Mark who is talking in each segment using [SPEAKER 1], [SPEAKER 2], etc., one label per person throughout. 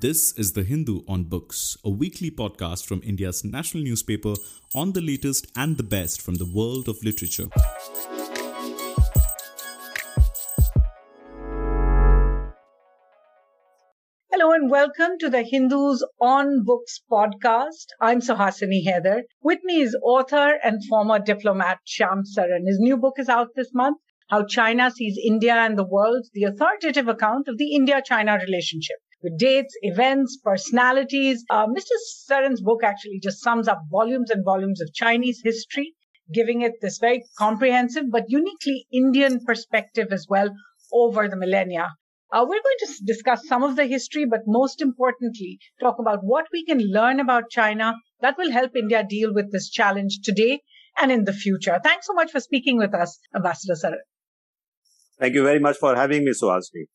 [SPEAKER 1] This is The Hindu on Books, a weekly podcast from India's national newspaper on the latest and the best from the world of literature.
[SPEAKER 2] Hello and welcome to the Hindus on Books podcast. I'm Suhasini Haidar. With me is author and former diplomat Shyam Saran. His new book is out this month, How China Sees India and the World, the authoritative account of the India-China relationship with dates, events, personalities. Uh, Mr. Saran's book actually just sums up volumes and volumes of Chinese history, giving it this very comprehensive but uniquely Indian perspective as well over the millennia. Uh, we're going to discuss some of the history, but most importantly, talk about what we can learn about China that will help India deal with this challenge today and in the future. Thanks so much for speaking with us, Ambassador Saran.
[SPEAKER 3] Thank you very much for having me, Suhasini.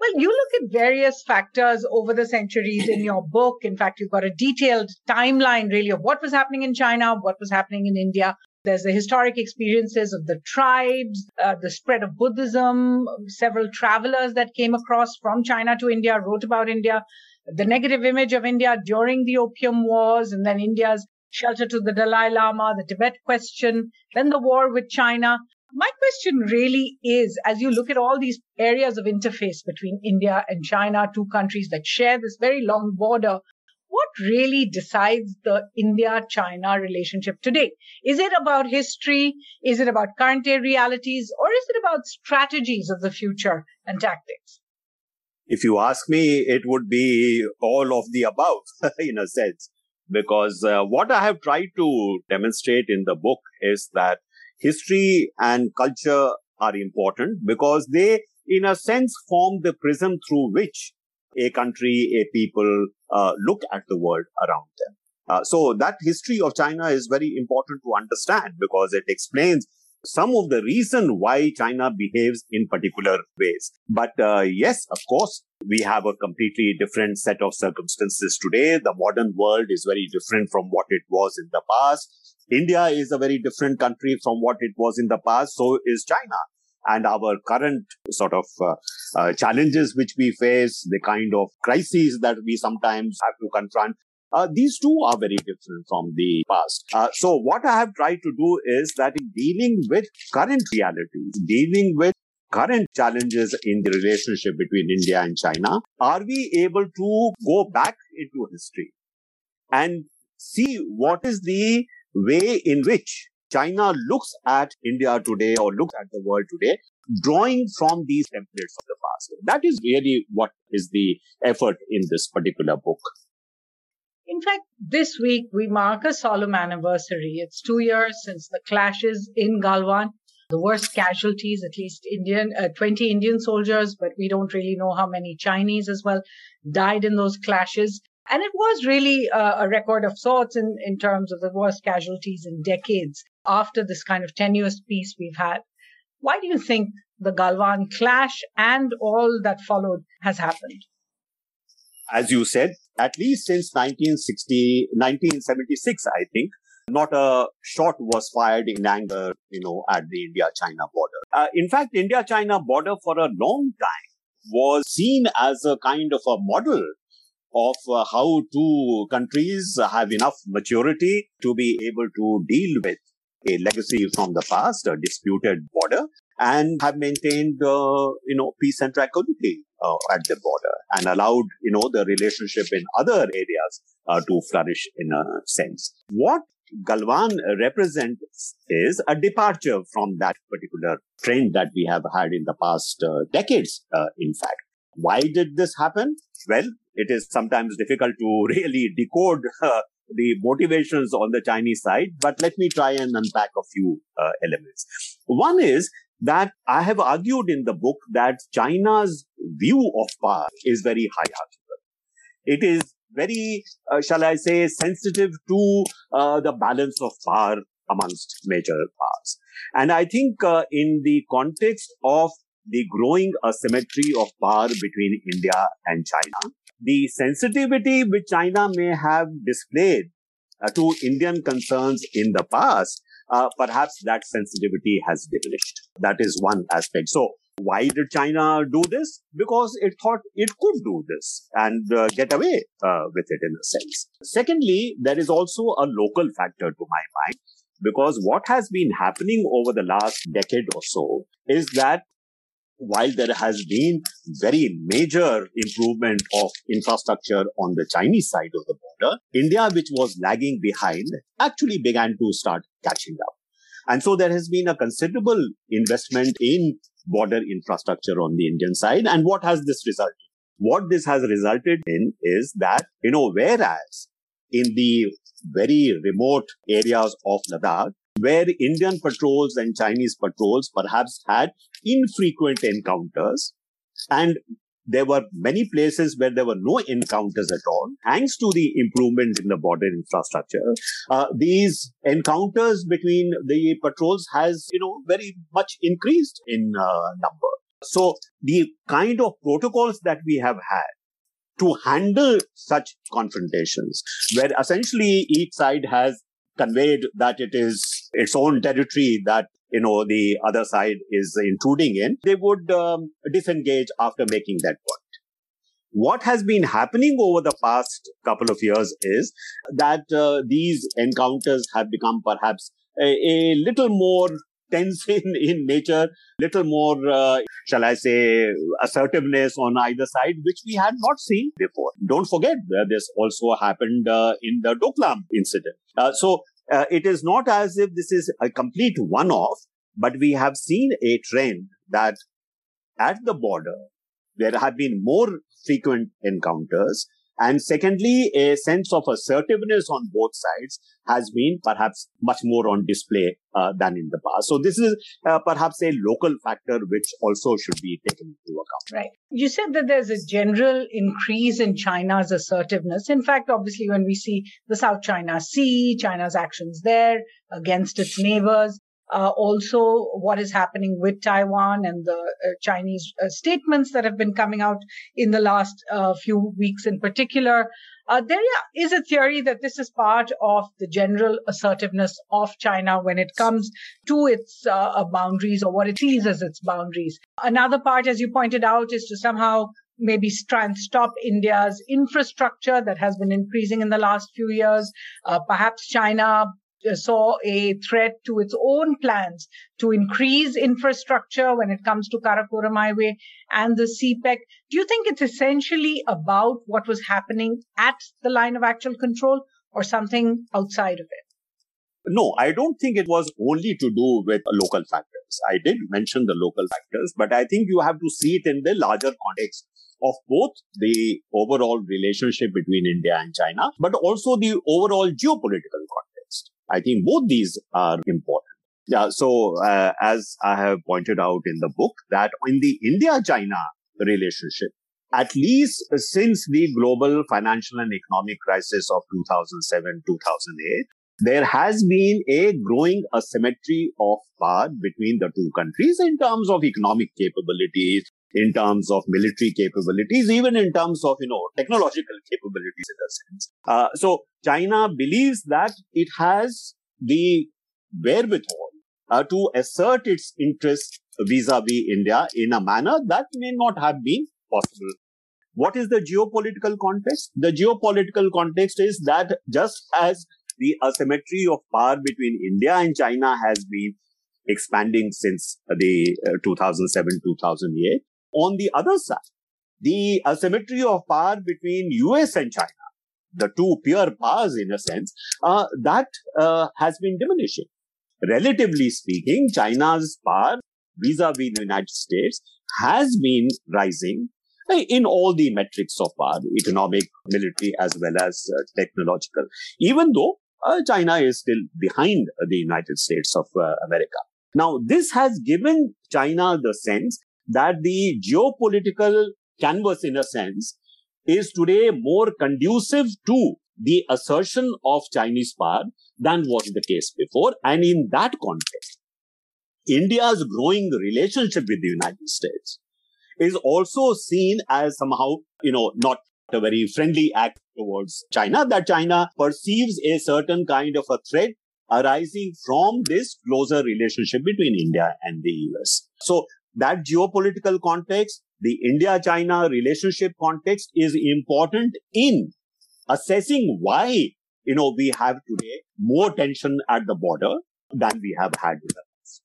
[SPEAKER 2] Well, you look at various factors over the centuries in your book. In fact, you've got a detailed timeline really of what was happening in China, what was happening in India. There's the historic experiences of the tribes, uh, the spread of Buddhism. Several travelers that came across from China to India wrote about India, the negative image of India during the Opium Wars, and then India's shelter to the Dalai Lama, the Tibet question, then the war with China. My question really is as you look at all these areas of interface between India and China, two countries that share this very long border, what really decides the India China relationship today? Is it about history? Is it about current day realities? Or is it about strategies of the future and tactics?
[SPEAKER 3] If you ask me, it would be all of the above in a sense. Because uh, what I have tried to demonstrate in the book is that history and culture are important because they, in a sense, form the prism through which a country, a people uh, look at the world around them. Uh, so that history of China is very important to understand because it explains some of the reason why China behaves in particular ways. But uh, yes, of course, we have a completely different set of circumstances today. The modern world is very different from what it was in the past. India is a very different country from what it was in the past. So is China. And our current sort of uh, uh, challenges which we face, the kind of crises that we sometimes have to confront, uh, these two are very different from the past. Uh, so what I have tried to do is that in dealing with current realities, dealing with current challenges in the relationship between India and China, are we able to go back into history and see what is the way in which China looks at India today or looks at the world today, drawing from these templates of the past. That is really what is the effort in this particular book.
[SPEAKER 2] In fact, this week we mark a solemn anniversary. It's two years since the clashes in Galwan. The worst casualties, at least Indian, uh, 20 Indian soldiers, but we don't really know how many Chinese as well died in those clashes. And it was really a, a record of sorts in, in terms of the worst casualties in decades after this kind of tenuous peace we've had. Why do you think the Galwan clash and all that followed has happened?
[SPEAKER 3] As you said, at least since 1960, 1976, I think, not a shot was fired in anger, you know, at the India-China border. Uh, in fact, India-China border for a long time was seen as a kind of a model of uh, how two countries have enough maturity to be able to deal with a legacy from the past, a disputed border, and have maintained, uh, you know, peace and tranquility uh, at the border and allowed, you know, the relationship in other areas uh, to flourish in a sense. What Galwan represents is a departure from that particular trend that we have had in the past uh, decades, uh, in fact. Why did this happen? Well, it is sometimes difficult to really decode uh, the motivations on the Chinese side, but let me try and unpack a few uh, elements. One is that I have argued in the book that China's view of power is very hierarchical. It is very, uh, shall I say, sensitive to uh, the balance of power amongst major powers. And I think uh, in the context of the growing asymmetry of power between India and China, the sensitivity which China may have displayed uh, to Indian concerns in the past, uh, perhaps that sensitivity has diminished. That is one aspect. So Why did China do this? Because it thought it could do this and uh, get away uh, with it in a sense. Secondly, there is also a local factor to my mind because what has been happening over the last decade or so is that while there has been very major improvement of infrastructure on the Chinese side of the border, India, which was lagging behind, actually began to start catching up. And so there has been a considerable investment in border infrastructure on the Indian side. And what has this resulted? What this has resulted in is that, you know, whereas in the very remote areas of Ladakh, where Indian patrols and Chinese patrols perhaps had infrequent encounters. And there were many places where there were no encounters at all. Thanks to the improvement in the border infrastructure, uh, these encounters between the patrols has, you know, very much increased in uh, number. So the kind of protocols that we have had to handle such confrontations, where essentially each side has conveyed that it is its own territory that you know the other side is intruding in, they would um, disengage after making that point. What has been happening over the past couple of years is that uh, these encounters have become perhaps a, a little more tense in, in nature, little more, uh, shall I say, assertiveness on either side, which we had not seen before. Don't forget, uh, this also happened uh, in the Doklam incident. Uh, so uh, it is not as if this is a complete one-off, but we have seen a trend that at the border, there have been more frequent encounters and secondly, a sense of assertiveness on both sides has been perhaps much more on display uh, than in the past. So this is uh, perhaps a local factor which also should be taken into account.
[SPEAKER 2] Right. You said that there's a general increase in China's assertiveness. In fact, obviously, when we see the South China Sea, China's actions there against its neighbors, uh, also what is happening with Taiwan and the uh, Chinese uh, statements that have been coming out in the last uh, few weeks in particular. Uh, there is a theory that this is part of the general assertiveness of China when it comes to its uh, boundaries or what it sees as its boundaries. Another part, as you pointed out, is to somehow maybe try and stop India's infrastructure that has been increasing in the last few years. Uh, perhaps China saw a threat to its own plans to increase infrastructure when it comes to Karakoram Highway and the CPEC. Do you think it's essentially about what was happening at the line of actual control or something outside of it?
[SPEAKER 3] No, I don't think it was only to do with local factors. I did mention the local factors, but I think you have to see it in the larger context of both the overall relationship between India and China, but also the overall geopolitical context. I think both these are important. Yeah. So, uh, as I have pointed out in the book, that in the India-China relationship, at least since the global financial and economic crisis of 2007, 2008, there has been a growing asymmetry of power between the two countries in terms of economic capabilities, in terms of military capabilities, even in terms of, you know, technological capabilities in a sense. Uh, so China believes that it has the wherewithal uh, to assert its interests vis-a-vis India in a manner that may not have been possible. What is the geopolitical context? The geopolitical context is that just as the asymmetry of power between India and China has been expanding since the uh, 2007-2008, on the other side, the asymmetry of power between US and China, the two peer powers in a sense, uh, that uh, has been diminishing. Relatively speaking, China's power vis-a-vis the United States has been rising in all the metrics of power, economic, military, as well as uh, technological, even though uh, China is still behind the United States of uh, America. Now, this has given China the sense that the geopolitical canvas, in a sense, is today more conducive to the assertion of Chinese power than was the case before. And in that context, India's growing relationship with the United States is also seen as somehow, you know, not a very friendly act towards China, that China perceives a certain kind of a threat arising from this closer relationship between India and the US. So that geopolitical context, the India-China relationship context is important in assessing why, you know, we have today more tension at the border than we have had in the past.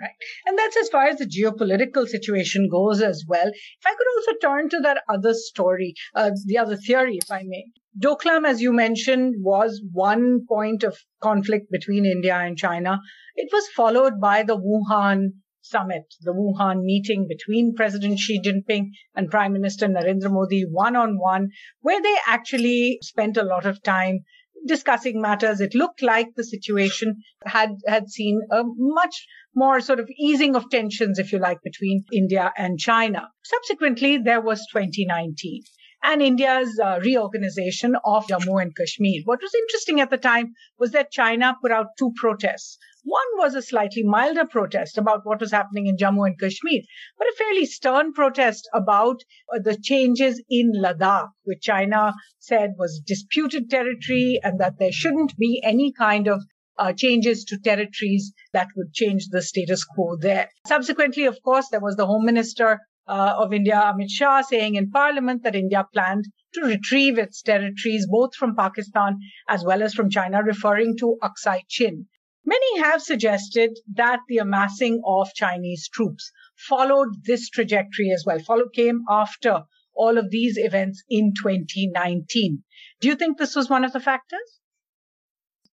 [SPEAKER 2] Right. And that's as far as the geopolitical situation goes as well. If I could also turn to that other story, uh, the other theory, if I may. Doklam, as you mentioned, was one point of conflict between India and China. It was followed by the Wuhan summit, the Wuhan meeting between President Xi Jinping and Prime Minister Narendra Modi one on one, where they actually spent a lot of time discussing matters. It looked like the situation had, had seen a much more sort of easing of tensions, if you like, between India and China. Subsequently, there was 2019 and India's uh, reorganization of Jammu and Kashmir. What was interesting at the time was that China put out two protests. One was a slightly milder protest about what was happening in Jammu and Kashmir, but a fairly stern protest about uh, the changes in Ladakh, which China said was disputed territory and that there shouldn't be any kind of uh, changes to territories that would change the status quo there. Subsequently, of course, there was the Home Minister uh, of India, Amit Shah, saying in Parliament that India planned to retrieve its territories both from Pakistan as well as from China, referring to Aksai Chin. Many have suggested that the amassing of Chinese troops followed this trajectory as well, followed came after all of these events in 2019. Do you think this was one of the factors?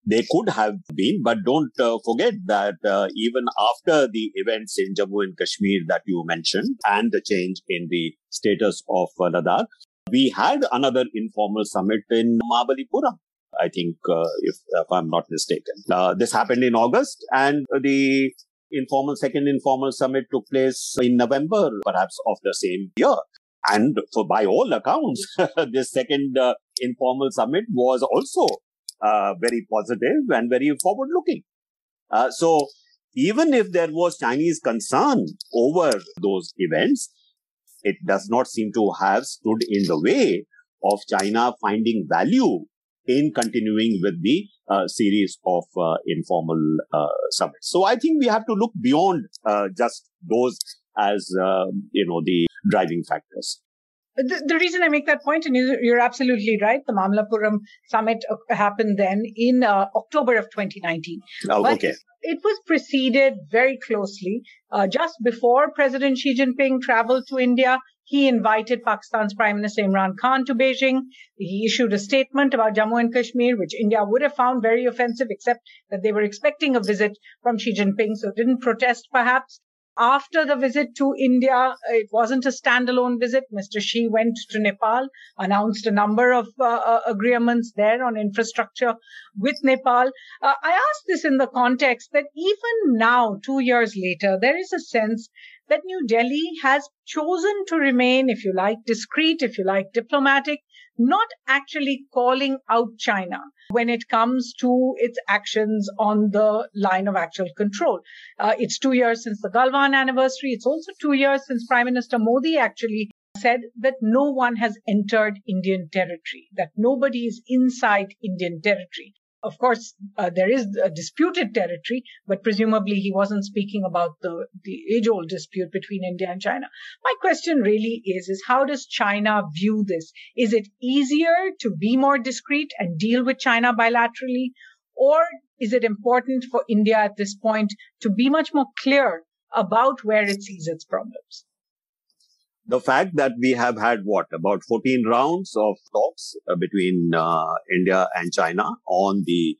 [SPEAKER 3] They could have been, but don't uh, forget that uh, even after the events in Jammu and Kashmir that you mentioned and the change in the status of uh, Ladakh, we had another informal summit in Mahabalipuram. I think, uh, if, if, I'm not mistaken. Uh, this happened in August and the informal, second informal summit took place in November, perhaps of the same year. And for by all accounts, this second uh, informal summit was also uh, very positive and very forward looking. Uh, so even if there was Chinese concern over those events, it does not seem to have stood in the way of China finding value in continuing with the uh, series of uh, informal uh, summits. So I think we have to look beyond uh, just those as um, you know the driving factors.
[SPEAKER 2] The, the, reason I make that point, and you're absolutely right, the Mamallapuram summit uh, happened then in uh, October of 2019.
[SPEAKER 3] Oh, but okay.
[SPEAKER 2] It was preceded very closely. Uh, just before President Xi Jinping traveled to India, he invited Pakistan's Prime Minister Imran Khan to Beijing. He issued a statement about Jammu and Kashmir, which India would have found very offensive, except that they were expecting a visit from Xi Jinping, so didn't protest perhaps. After the visit to India, it wasn't a standalone visit. Mr. Xi went to Nepal, announced a number of uh, uh, agreements there on infrastructure with Nepal. Uh, I ask this in the context that even now, two years later, there is a sense that New Delhi has chosen to remain, if you like, discreet, if you like, diplomatic, not actually calling out China when it comes to its actions on the line of actual control. Uh, it's two years since the Galwan anniversary. It's also two years since Prime Minister Modi actually said that no one has entered Indian territory, that nobody is inside Indian territory. Of course, uh, there is a disputed territory, but presumably he wasn't speaking about the, the age old dispute between India and China. My question really is, is how does China view this? Is it easier to be more discreet and deal with China bilaterally? Or is it important for India at this point to be much more clear about where it sees its problems?
[SPEAKER 3] The fact that we have had what about 14 rounds of talks uh, between uh, India and China on the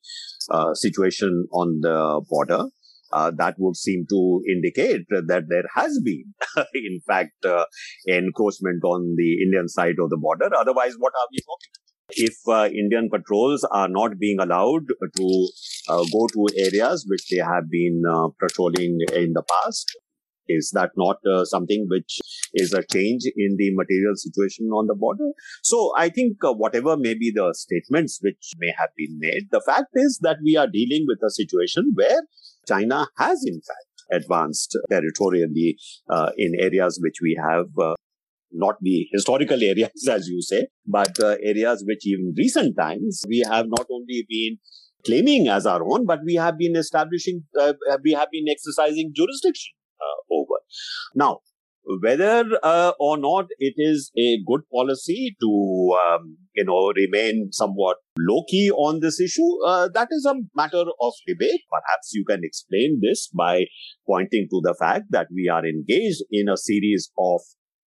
[SPEAKER 3] uh, situation on the border. Uh, that would seem to indicate that there has been, in fact, uh, encroachment on the Indian side of the border. Otherwise, what are we talking? If Indian patrols are not being allowed to go to areas which they have been patrolling in the past, is that not uh, something which is a change in the material situation on the border? So I think uh, whatever may be the statements which may have been made, the fact is that we are dealing with a situation where China has in fact advanced territorially uh, in areas which we have uh, not the historical areas, as you say, but uh, areas which in recent times we have not only been claiming as our own, but we have been establishing, uh, we have been exercising jurisdiction over. Now, whether uh, or not it is a good policy to um, you know remain somewhat low key on this issue uh, that is a matter of debate perhaps you can explain this by pointing to the fact that we are engaged in a series of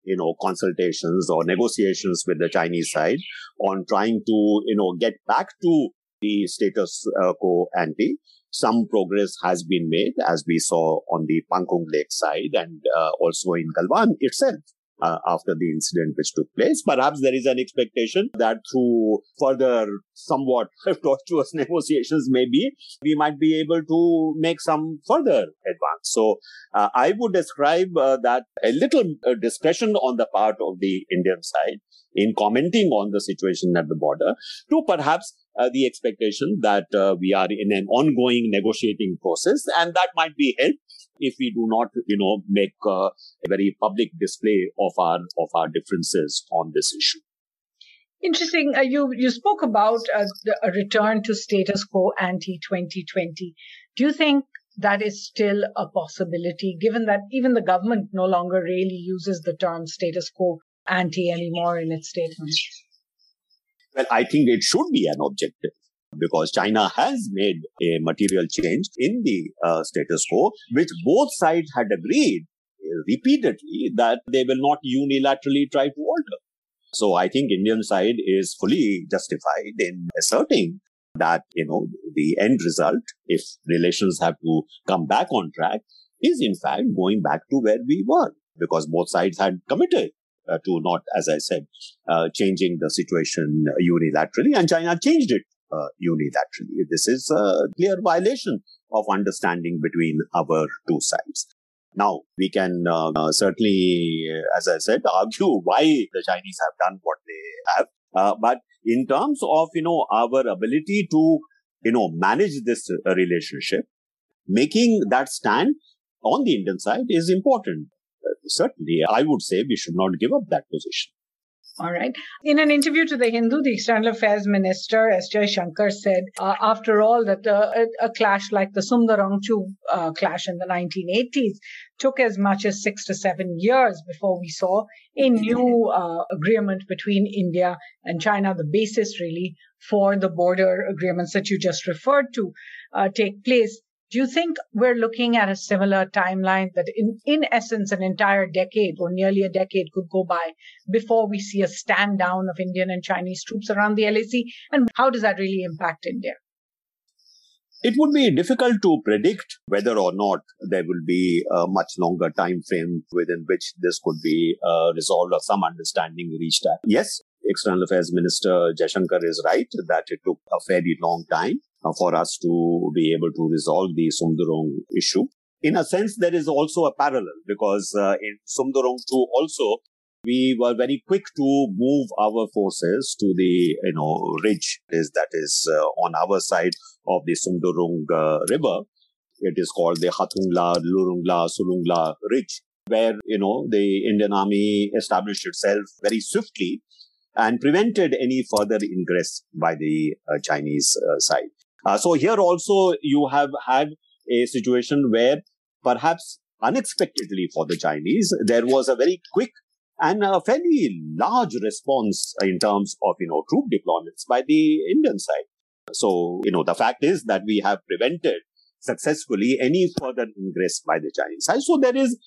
[SPEAKER 3] you know consultations or negotiations with the chinese side on trying to you know get back to the status uh, quo ante some progress has been made, as we saw on the Pangong Lake side and uh, also in Galwan itself. Uh, after the incident which took place. Perhaps there is an expectation that through further somewhat tortuous negotiations, maybe we might be able to make some further advance. So uh, I would describe uh, that a little uh, discretion on the part of the Indian side in commenting on the situation at the border to perhaps uh, the expectation that uh, we are in an ongoing negotiating process and that might be helped if we do not you know make a very public display of our of our differences on this issue
[SPEAKER 2] Interesting. Uh, you you spoke about uh, the, a return to status quo ante 2020. Do you think that is still a possibility, given that even the government no longer really uses the term status quo ante anymore in its statements?
[SPEAKER 3] Well, I think it should be an objective because China has made a material change in the uh, status quo, which both sides had agreed repeatedly that they will not unilaterally try to alter. So I think Indian side is fully justified in asserting that, you know, the end result, if relations have to come back on track, is in fact going back to where we were because both sides had committed uh, to not, as I said, uh, changing the situation unilaterally, and China changed it uh, unilaterally. This is a clear violation of understanding between our two sides. Now, we can uh, uh, certainly, as I said, argue why the Chinese have done what they have. Uh, but in terms of, you know, our ability to, you know, manage this relationship, making that stand on the Indian side is important certainly, I would say we should not give up that position.
[SPEAKER 2] All right. In an interview to the Hindu, the External Affairs Minister S. Jaishankar said, uh, after all, that uh, a, clash like the Sumdurongchu uh, clash in the 1980s took as much as six to seven years before we saw a new uh, agreement between India and China, the basis really for the border agreements that you just referred to uh, take place. Do you think we're looking at a similar timeline that in, in essence, an entire decade or nearly a decade could go by before we see a stand down of Indian and Chinese troops around the LAC? And how does that really impact India?
[SPEAKER 3] It would be difficult to predict whether or not there will be a much longer time frame within which this could be uh, resolved or some understanding reached at. Yes, External Affairs Minister Jaishankar is right that it took a fairly long time for us to be able to resolve the Sumdurong issue. In a sense, there is also a parallel because uh, in Sumdurong too also, we were very quick to move our forces to the, you know, ridge is that is uh, on our side of the Sumdurong uh, river. It is called the Hathungla, Lurungla, Sulungla Ridge, where, you know, the Indian army established itself very swiftly and prevented any further ingress by the uh, Chinese uh, side. Uh, so here also you have had a situation where perhaps unexpectedly for the Chinese, there was a very quick and a fairly large response in terms of, you know, troop deployments by the Indian side. So, you know, the fact is that we have prevented successfully any further ingress by the Chinese side. So there is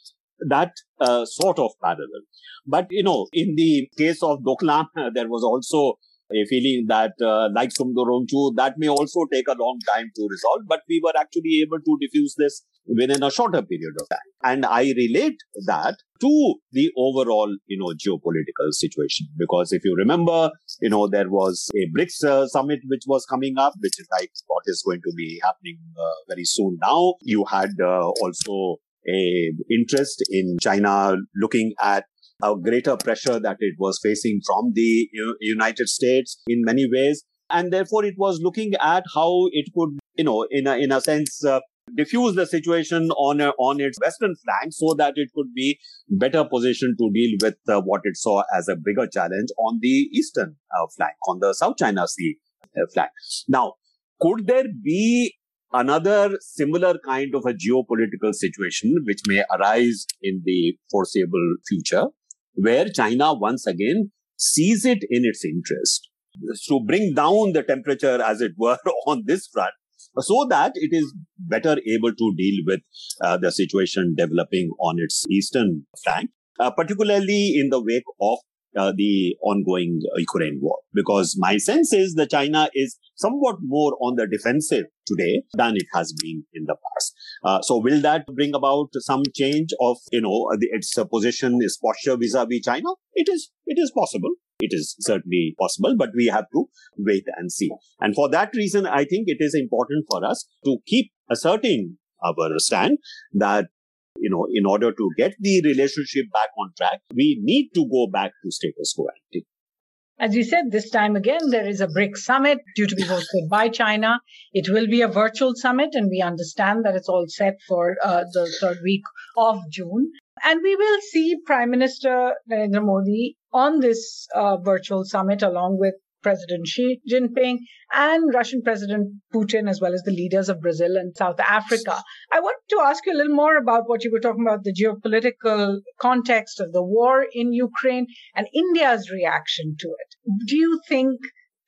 [SPEAKER 3] that uh, sort of parallel. But, you know, in the case of Doklam, there was also a feeling that, uh, like Sumdurongchu, that may also take a long time to resolve, but we were actually able to diffuse this within a shorter period of time. And I relate that to the overall, you know, geopolitical situation. Because if you remember, you know, there was a BRICS uh, summit which was coming up, which is like what is going to be happening uh, very soon now. You had uh, also a interest in China looking at a greater pressure that it was facing from the United States in many ways. And therefore it was looking at how it could, you know, in a, in a sense, uh, diffuse the situation on a, on its western flank so that it could be better positioned to deal with uh, what it saw as a bigger challenge on the eastern uh, flank, on the South China Sea uh, flank. Now, could there be another similar kind of a geopolitical situation which may arise in the foreseeable future, where China once again sees it in its interest to bring down the temperature, as it were, on this front, so that it is better able to deal with uh, the situation developing on its eastern flank, uh, particularly in the wake of uh, the ongoing Ukraine war. Because my sense is that China is somewhat more on the defensive today than it has been in the past. Uh, so will that bring about some change of, you know, the, its position, its posture vis-a-vis China? It is, it is possible. It is certainly possible, but we have to wait and see. And for that reason, I think it is important for us to keep asserting our stand that you know, in order to get the relationship back on track, we need to go back to status quo ante.
[SPEAKER 2] As we said, this time again, there is a BRICS summit due to be hosted by China. It will be a virtual summit, and we understand that it's all set for uh, the third week of June. And we will see Prime Minister Narendra Modi on this uh, virtual summit along with President Xi Jinping and Russian President Putin, as well as the leaders of Brazil and South Africa. I want to ask you a little more about what you were talking about the geopolitical context of the war in Ukraine and India's reaction to it. Do you think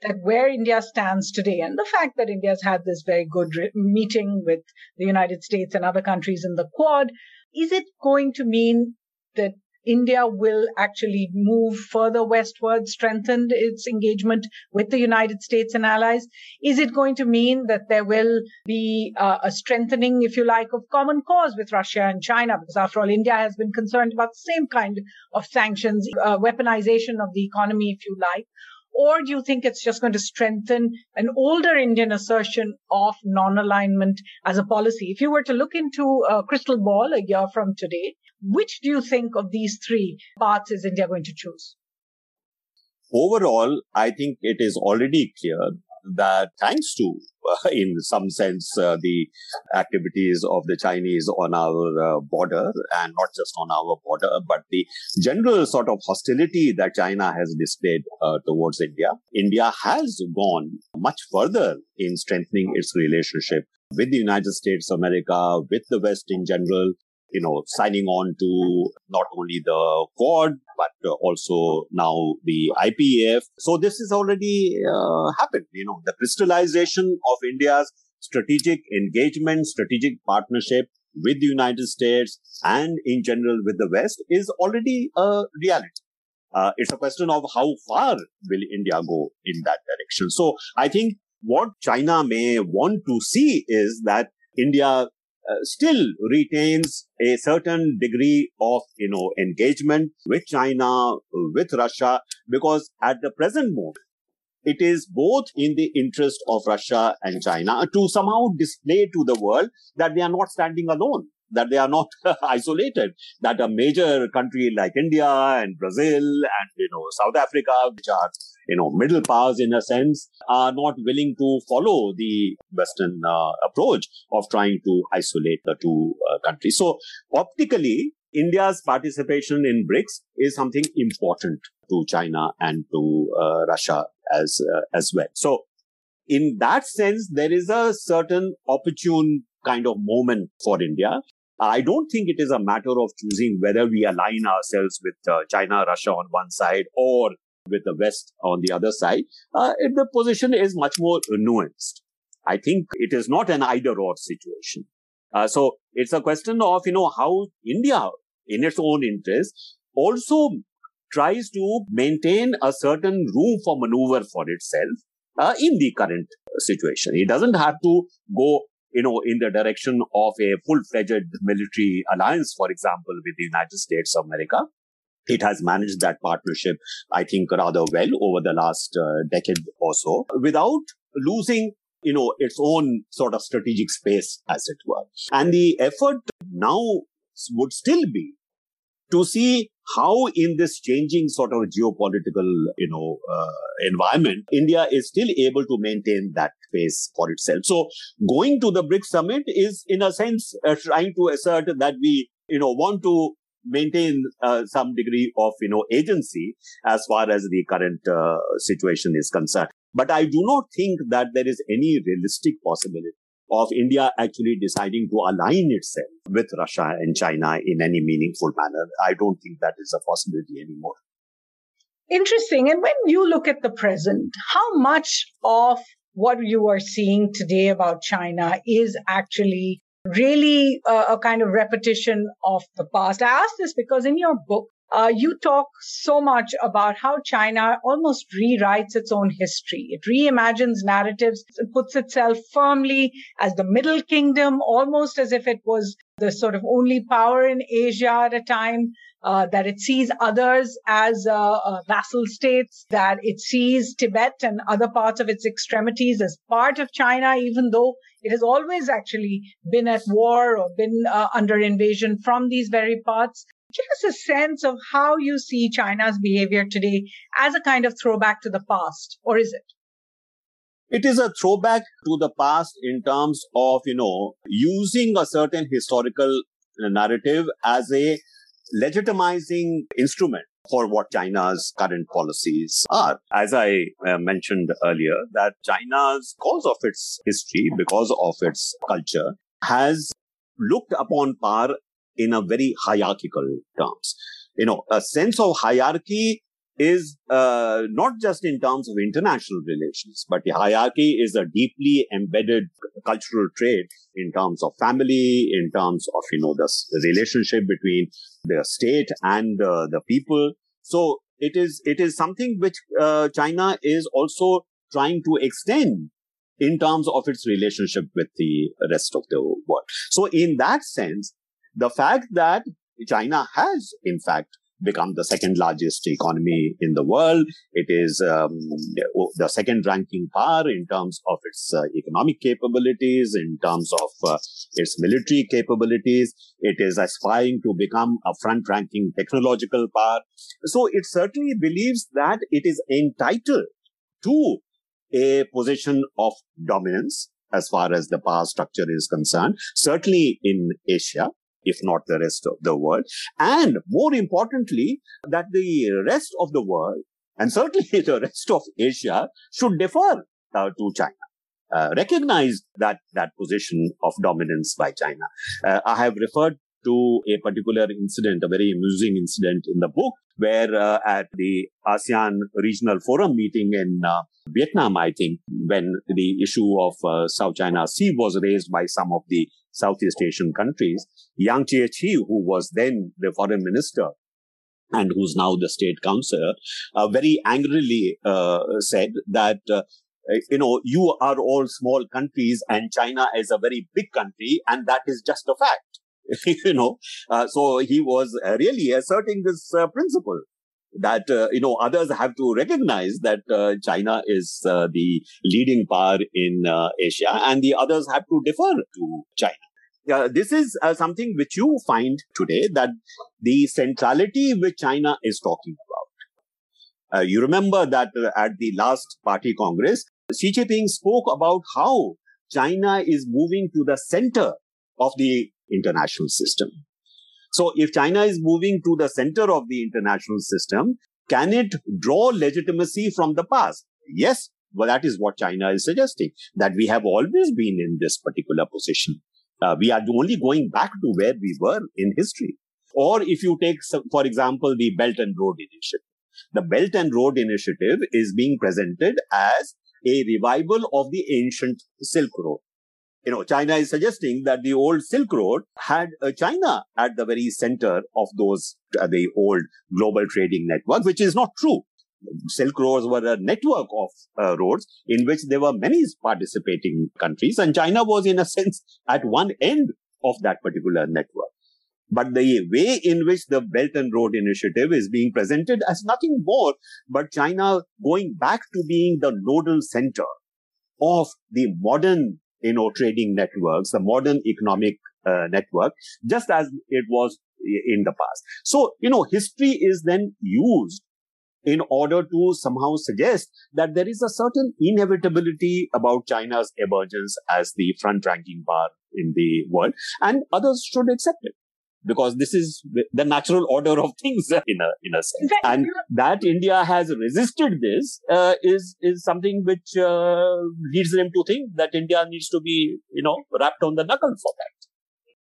[SPEAKER 2] that where India stands today and the fact that India has had this very good meeting with the United States and other countries in the Quad, is it going to mean that India will actually move further westward, strengthen its engagement with the United States and allies? Is it going to mean that there will be uh, a strengthening, if you like, of common cause with Russia and China? Because after all, India has been concerned about the same kind of sanctions, uh, weaponization of the economy, if you like. Or do you think it's just going to strengthen an older Indian assertion of non-alignment as a policy? If you were to look into a crystal ball a year from today, which do you think of these three paths is India going to choose?
[SPEAKER 3] Overall, I think it is already clear that thanks to, uh, in some sense, uh, the activities of the Chinese on our uh, border, and not just on our border, but the general sort of hostility that China has displayed uh, towards India, India has gone much further in strengthening its relationship with the United States America, with the West in general, you know, signing on to not only the Quad, but also now the IPF. So this has already uh, happened. You know, the crystallization of India's strategic engagement, strategic partnership with the United States and in general with the West is already a reality. Uh, it's a question of how far will India go in that direction. So I think what China may want to see is that India uh, still retains a certain degree of, you know, engagement with China, with Russia, because at the present moment, it is both in the interest of Russia and China to somehow display to the world that they are not standing alone that they are not isolated, that a major country like India and Brazil and, you know, South Africa, which are, you know, middle powers in a sense, are not willing to follow the Western uh, approach of trying to isolate the two uh, countries. So optically, India's participation in BRICS is something important to China and to uh, Russia as uh, as well. So in that sense, there is a certain opportune kind of moment for India. I don't think it is a matter of choosing whether we align ourselves with uh, China, Russia on one side or with the West on the other side. Uh, the position is much more nuanced. I think it is not an either or situation. Uh, so it's a question of, you know, how India in its own interest also tries to maintain a certain room for maneuver for itself uh, in the current situation. It doesn't have to go you know, in the direction of a full-fledged military alliance, for example, with the United States of America. It has managed that partnership, I think, rather well over the last uh, decade or so without losing, you know, its own sort of strategic space, as it were. And the effort now would still be to see how in this changing sort of geopolitical, you know, uh, environment, India is still able to maintain that space for itself. So going to the BRICS summit is in a sense uh, trying to assert that we, you know, want to maintain uh, some degree of, you know, agency as far as the current uh, situation is concerned. But I do not think that there is any realistic possibility of India actually deciding to align itself with Russia and China in any meaningful manner. I don't think that is a possibility anymore.
[SPEAKER 2] Interesting. And when you look at the present, how much of what you are seeing today about China is actually really a, a kind of repetition of the past? I ask this because in your book, uh, you talk so much about how China almost rewrites its own history. It reimagines narratives, it puts itself firmly as the Middle Kingdom, almost as if it was the sort of only power in Asia at a time. Uh, that it sees others as uh, uh, vassal states, that it sees Tibet and other parts of its extremities as part of China, even though it has always actually been at war or been uh, under invasion from these very parts. Give us a sense of how you see China's behavior today as a kind of throwback to the past, or is it?
[SPEAKER 3] It is a throwback to the past in terms of, you know, using a certain historical narrative as a legitimizing instrument for what China's current policies are. As I uh, mentioned earlier, that China's, because of its history, because of its culture, has looked upon power in a very hierarchical terms. You know, a sense of hierarchy is uh, not just in terms of international relations, but the hierarchy is a deeply embedded cultural trait in terms of family, in terms of, you know, the, the relationship between the state and uh, the people. So it is, it is something which uh, China is also trying to extend in terms of its relationship with the rest of the world. So in that sense, the fact that China has, in fact, become the second largest economy in the world. It is um, the second ranking power in terms of its uh, economic capabilities, in terms of uh, its military capabilities. It is aspiring to become a front ranking technological power. So it certainly believes that it is entitled to a position of dominance as far as the power structure is concerned, certainly in Asia if not the rest of the world. And more importantly, that the rest of the world and certainly the rest of Asia should defer uh, to China. Uh, recognize that that position of dominance by China. Uh, I have referred to a particular incident, a very amusing incident in the book, where uh, at the ASEAN Regional Forum meeting in uh, Vietnam, I think, when the issue of uh, South China Sea was raised by some of the Southeast Asian countries, Yang Jiechi, who was then the foreign minister and who's now the state counselor, uh, very angrily uh, said that, uh, you know, you are all small countries and China is a very big country and that is just a fact. you know, uh, so he was really asserting this uh, principle that uh, you know others have to recognize that uh, China is uh, the leading power in uh, Asia, and the others have to defer to China. Uh, this is uh, something which you find today that the centrality which China is talking about. you remember that at the last party congress, Xi Jinping spoke about how China is moving to the center of the international system. So if China is moving to the center of the international system, can it draw legitimacy from the past? Yes. Well, that is what China is suggesting, that we have always been in this particular position. Uh, we are only going back to where we were in history. Or if you take, for example, the Belt and Road Initiative. The Belt and Road Initiative is being presented as a revival of the ancient Silk Road you know, China is suggesting that the old Silk Road had uh, China at the very center of those, uh, the old global trading network, which is not true. Silk roads were a network of uh, roads in which there were many participating countries and China was in a sense at one end of that particular network. But the way in which the Belt and Road Initiative is being presented as nothing more but China going back to being the nodal center of the modern you know, trading networks, the modern economic uh, network, just as it was in the past. So, you know, history is then used in order to somehow suggest that there is a certain inevitability about China's emergence as the front ranking power in the world and others should accept it. Because this is the natural order of things in a in a sense. And that India has resisted this uh, is is something which uh, leads them to think that India needs to be you know wrapped on the knuckle for that.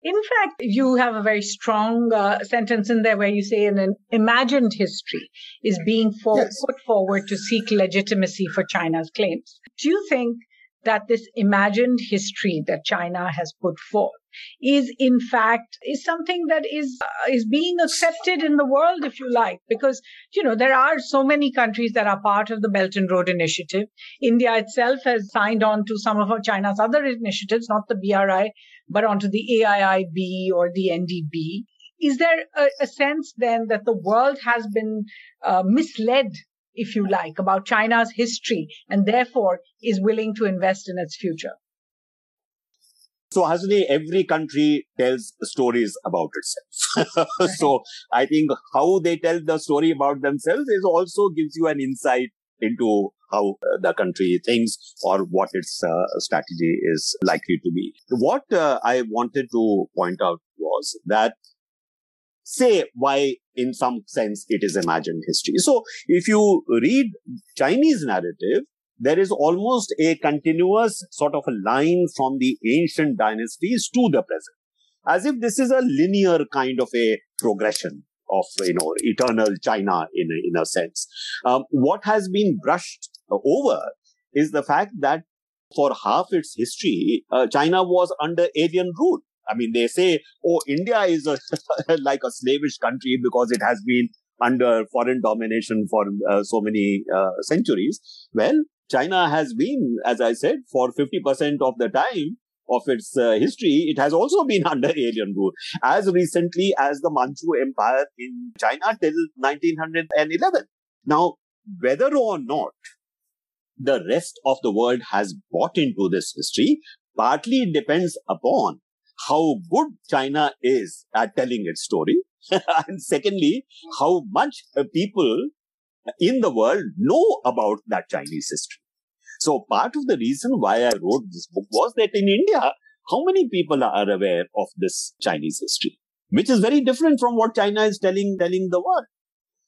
[SPEAKER 2] In fact, you have a very strong uh, sentence in there where you say an imagined history is being for- yes. put forward to seek legitimacy for China's claims. Do you think that this imagined history that China has put forth is in fact is something that is uh, is being accepted in the world if you like because you know there are so many countries that are part of the belt and road initiative india itself has signed on to some of china's other initiatives not the bri but onto the aiib or the ndb is there a, a sense then that the world has been uh, misled if you like, about China's history and therefore is willing to invest in its future.
[SPEAKER 3] Suhasini, every country tells stories about itself. so, I think how they tell the story about themselves is also gives you an insight into how uh, the country thinks or what its uh, strategy is likely to be. What uh, I wanted to point out was that say why in some sense it is imagined history. So if you read Chinese narrative, there is almost a continuous sort of a line from the ancient dynasties to the present, as if this is a linear kind of a progression of you know eternal China in a, in a sense. Um, what has been brushed over is the fact that for half its history, uh, China was under alien rule. I mean, they say, oh, India is a, like a slavish country because it has been under foreign domination for uh, so many uh, centuries. Well, China has been, as I said, for 50% of the time of its uh, history, it has also been under alien rule. As recently as the Manchu Empire in China till 1911. Now, whether or not the rest of the world has bought into this history partly depends upon how good China is at telling its story. and secondly, how much people in the world know about that Chinese history. So part of the reason why I wrote this book was that in India, how many people are aware of this Chinese history, which is very different from what China is telling, telling the world.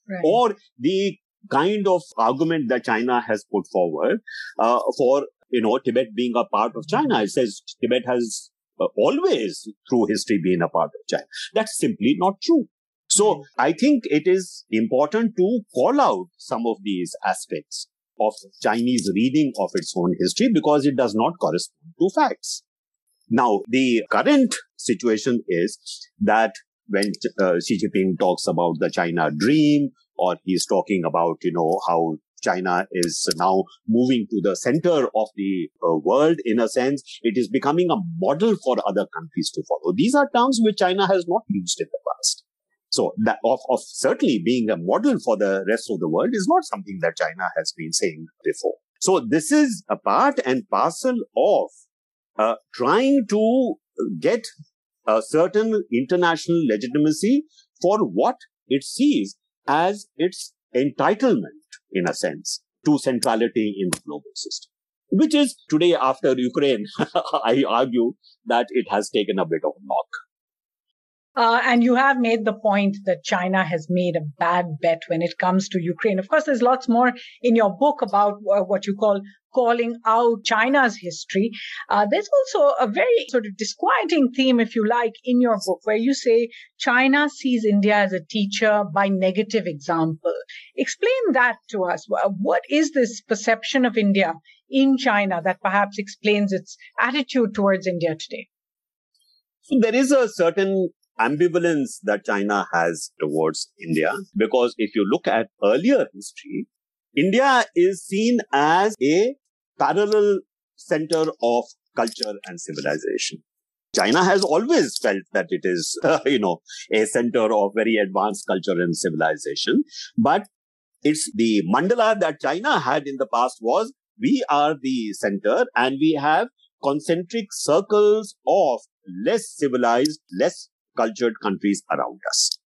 [SPEAKER 3] Right. Or the kind of argument that China has put forward uh, for you know Tibet being a part of China. It says Tibet has uh, always through history been a part of China. That's simply not true. So. I think it is important to call out some of these aspects of Chinese reading of its own history because it does not correspond to facts. Now, the current situation is that when uh, Xi Jinping talks about the China dream, or he's talking about, you know, how China is now moving to the center of the uh, world in a sense. It is becoming a model for other countries to follow. These are terms which China has not used in the past. So that of, of certainly being a model for the rest of the world is not something that China has been saying before. So this is a part and parcel of uh, trying to get a certain international legitimacy for what it sees as its entitlement in a sense, to centrality in the global system. Which is today after Ukraine, I argue that it has taken a bit of a knock.
[SPEAKER 2] Uh, and you have made the point that China has made a bad bet when it comes to Ukraine. Of course, there's lots more in your book about uh, what you call calling out China's history. Uh, there's also a very sort of disquieting theme, if you like, in your book, where you say China sees India as a teacher by negative example. Explain that to us. What is this perception of India in China that perhaps explains its attitude towards India today?
[SPEAKER 3] So there is a certain ambivalence that China has towards India. Because if you look at earlier history, India is seen as a parallel center of culture and civilization. China has always felt that it is, uh, you know, a center of very advanced culture and civilization. But it's the mandala that China had in the past was we are the center and we have concentric circles of less civilized, less cultured countries around us.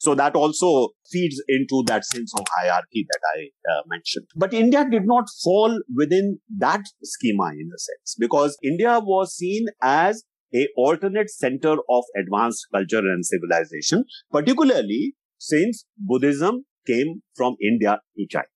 [SPEAKER 3] So that also feeds into that sense of hierarchy that I uh, mentioned. But India did not fall within that schema in a sense because India was seen as a alternate center of advanced culture and civilization, particularly since Buddhism came from India to China.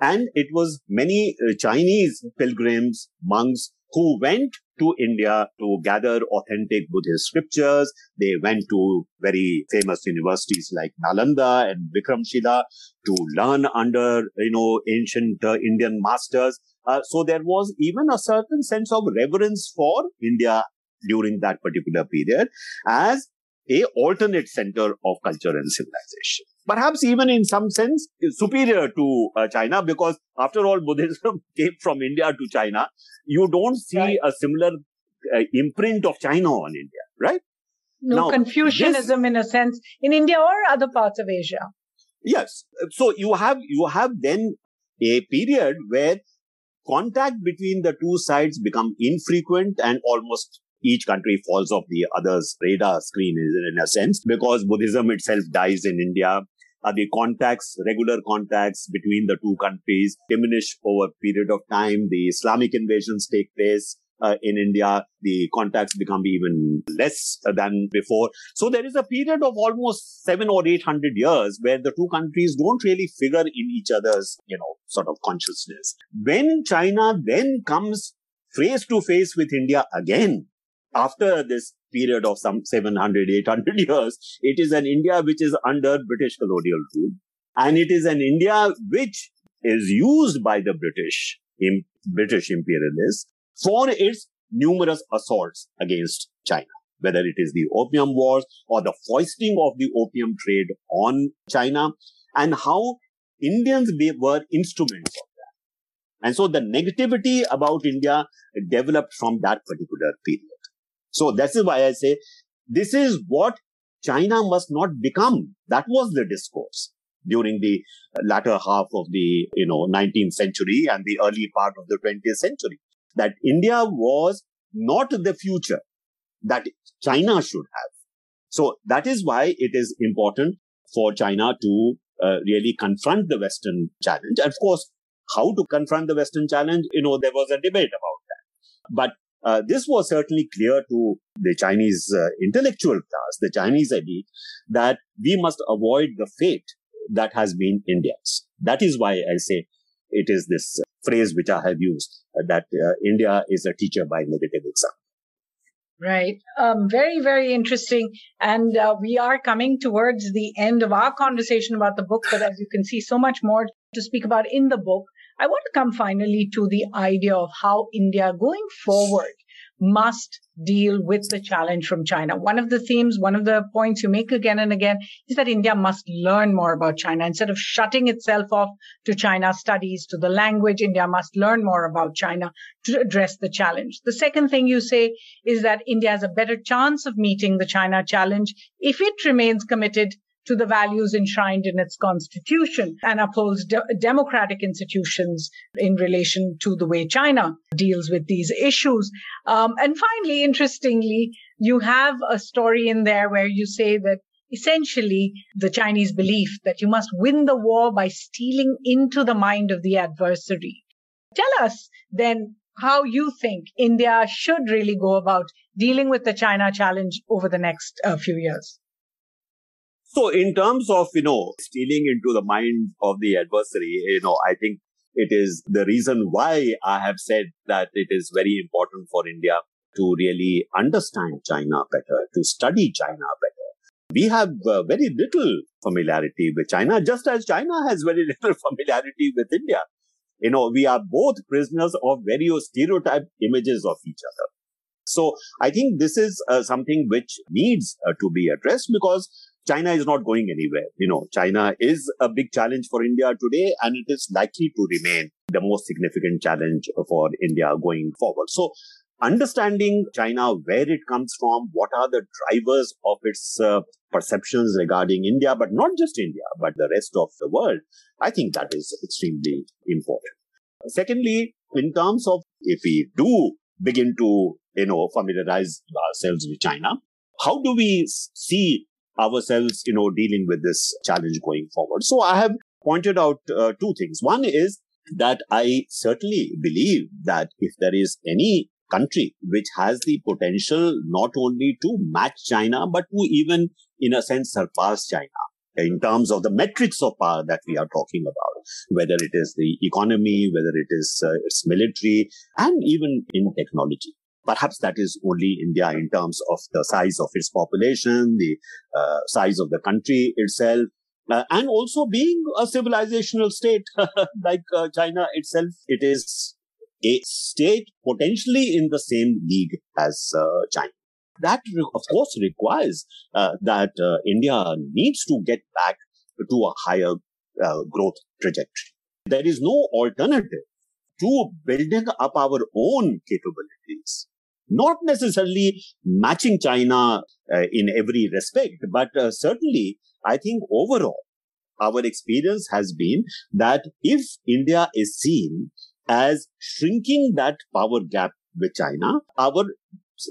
[SPEAKER 3] And it was many uh, Chinese pilgrims, monks who went to India to gather authentic Buddhist scriptures. They went to very famous universities like Nalanda and Vikramshila to learn under, you know, ancient uh, Indian masters. Uh, so there was even a certain sense of reverence for India during that particular period as a alternate center of culture and civilization. Perhaps even in some sense superior to uh, China because after all Buddhism came from India to China. You don't see right. a similar uh, imprint of China on India, right?
[SPEAKER 2] No now, Confucianism this, in a sense in India or other parts of Asia.
[SPEAKER 3] Yes. So you have, you have then a period where contact between the two sides become infrequent and almost each country falls off the other's radar screen in a sense because Buddhism itself dies in India. Uh, the contacts, regular contacts between the two countries diminish over a period of time. The Islamic invasions take place. Uh, in India, the contacts become even less than before. So there is a period of almost seven or eight hundred years where the two countries don't really figure in each other's, you know, sort of consciousness. When China then comes face to face with India again, after this period of some 700, 800 years, it is an India which is under British colonial rule. And it is an India which is used by the British, in, British imperialists for its numerous assaults against China, whether it is the Opium Wars or the foisting of the opium trade on China and how Indians were instruments of that. And so the negativity about India developed from that particular period. So this is why I say this is what China must not become. That was the discourse during the latter half of the, you know, 19th century and the early part of the 20th century. That India was not the future that China should have. So that is why it is important for China to uh, really confront the Western challenge. Of course, how to confront the Western challenge, you know, there was a debate about that. But uh, this was certainly clear to the Chinese uh, intellectual class, the Chinese elite, that we must avoid the fate that has been India's. That is why I say it is this uh, phrase which I have used uh, that uh, India is a teacher by negative example.
[SPEAKER 2] Right. Um, very, very interesting. And uh, we are coming towards the end of our conversation about the book, but as you can see, so much more to speak about in the book. I want to come finally to the idea of how India going forward must deal with the challenge from China. One of the themes, one of the points you make again and again is that India must learn more about China. Instead of shutting itself off to China studies, to the language, India must learn more about China to address the challenge. The second thing you say is that India has a better chance of meeting the China challenge if it remains committed to the values enshrined in its constitution and upholds de- democratic institutions in relation to the way China deals with these issues. Um, and finally, interestingly, you have a story in there where you say that essentially the Chinese belief that you must win the war by stealing into the mind of the adversary. Tell us then how you think India should really go about dealing with the China challenge over the next uh, few years.
[SPEAKER 3] So in terms of, you know, stealing into the mind of the adversary, you know, I think it is the reason why I have said that it is very important for India to really understand China better, to study China better. We have uh, very little familiarity with China, just as China has very little familiarity with India. You know, we are both prisoners of various stereotyped images of each other. So I think this is uh, something which needs uh, to be addressed because China is not going anywhere. You know, China is a big challenge for India today, and it is likely to remain the most significant challenge for India going forward. So, understanding China, where it comes from, what are the drivers of its uh, perceptions regarding India, but not just India, but the rest of the world, I think that is extremely important. Secondly, in terms of if we do begin to, you know, familiarize ourselves with China, how do we see ourselves, you know, dealing with this challenge going forward. So I have pointed out uh, two things. One is that I certainly believe that if there is any country which has the potential not only to match China, but to even, in a sense, surpass China in terms of the metrics of power that we are talking about, whether it is the economy, whether it is uh, its military, and even in technology. Perhaps that is only India in terms of the size of its population, the uh, size of the country itself, uh, and also being a civilizational state like uh, China itself. It is a state potentially in the same league as uh, China. That, of course, requires uh, that uh, India needs to get back to a higher growth trajectory. There is no alternative to building up our own capabilities not necessarily matching China uh, in every respect, but uh, certainly I think overall our experience has been that if India is seen as shrinking that power gap with China, our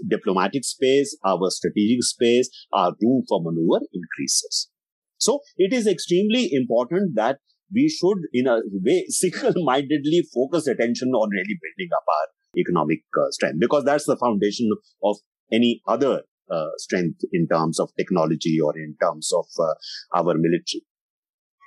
[SPEAKER 3] diplomatic space, our strategic space, our room for maneuver increases. So it is extremely important that we should, in a way, single-mindedly focus attention on really building up our economic uh, strength because that's the foundation of any other uh, strength in terms of technology or in terms of uh, our military.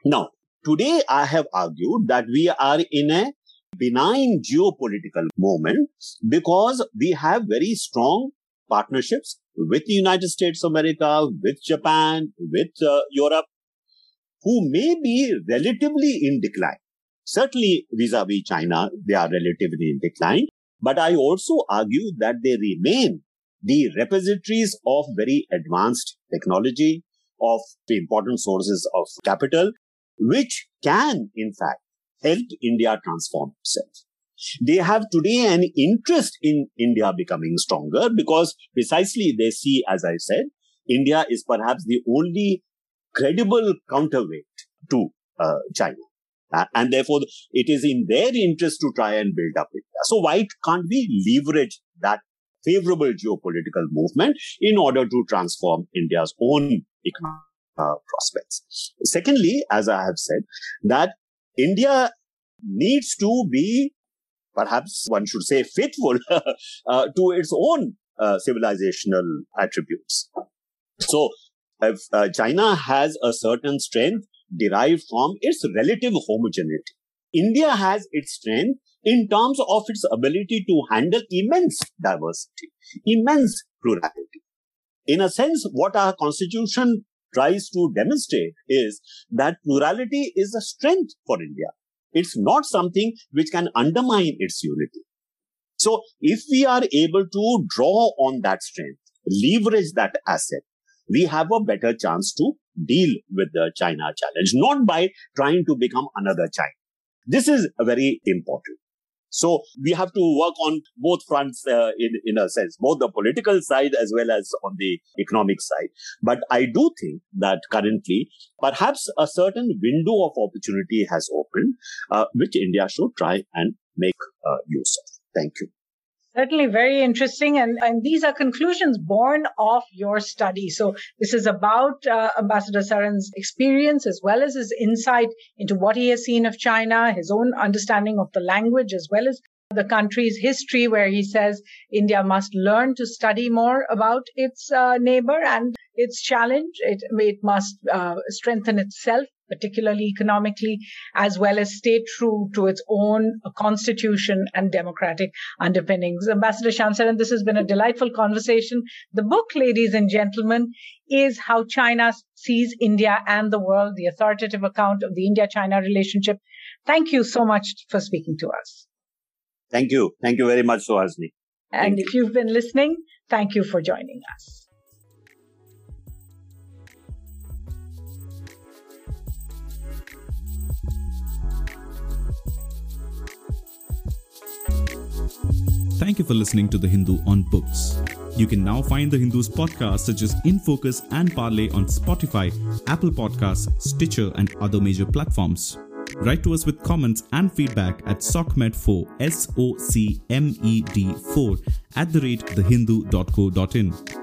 [SPEAKER 3] Now, today I have argued that we are in a benign geopolitical moment because we have very strong partnerships with the United States of America, with Japan, with uh, Europe, who may be relatively in decline. Certainly vis-a-vis China, they are relatively in decline. But I also argue that they remain the repositories of very advanced technology, of the important sources of capital, which can, in fact, help India transform itself. They have today an interest in India becoming stronger because precisely they see, as I said, India is perhaps the only credible counterweight to uh, China. And therefore, it is in their interest to try and build up India. So why can't we leverage that favorable geopolitical movement in order to transform India's own economic uh, prospects? Secondly, as I have said, that India needs to be, perhaps one should say, faithful uh, to its own uh, civilizational attributes. So, if uh, China has a certain strength derived from its relative homogeneity. India has its strength in terms of its ability to handle immense diversity, immense plurality. In a sense, what our constitution tries to demonstrate is that plurality is a strength for India. It's not something which can undermine its unity. So if we are able to draw on that strength, leverage that asset, we have a better chance to deal with the China challenge, not by trying to become another China. This is very important. So we have to work on both fronts uh, in, in a sense, both the political side as well as on the economic side. But I do think that currently perhaps a certain window of opportunity has opened, uh, which India should try and make uh, use of. Thank you.
[SPEAKER 2] Certainly very interesting. And, and these are conclusions born of your study. So this is about uh, Ambassador Saran's experience as well as his insight into what he has seen of China, his own understanding of the language as well as the country's history, where he says India must learn to study more about its uh, neighbor and its challenge. It, it must uh, strengthen itself particularly economically, as well as stay true to its own constitution and democratic underpinnings. Ambassador Shyam Saran, this has been a delightful conversation. The book, ladies and gentlemen, is How China Sees India and the World, the authoritative account of the India-China relationship. Thank you so much for speaking to us.
[SPEAKER 3] Thank you. Thank you very much, Suhasini.
[SPEAKER 2] And if you've been listening, thank you for joining us.
[SPEAKER 1] Thank you for listening to The Hindu on Books. You can now find The Hindu's podcasts such as In Focus and Parley on Spotify, Apple Podcasts, Stitcher, and other major platforms. Write to us with comments and feedback at SOCMED4, S O C M E D 4 at the rate thehindu.co.in.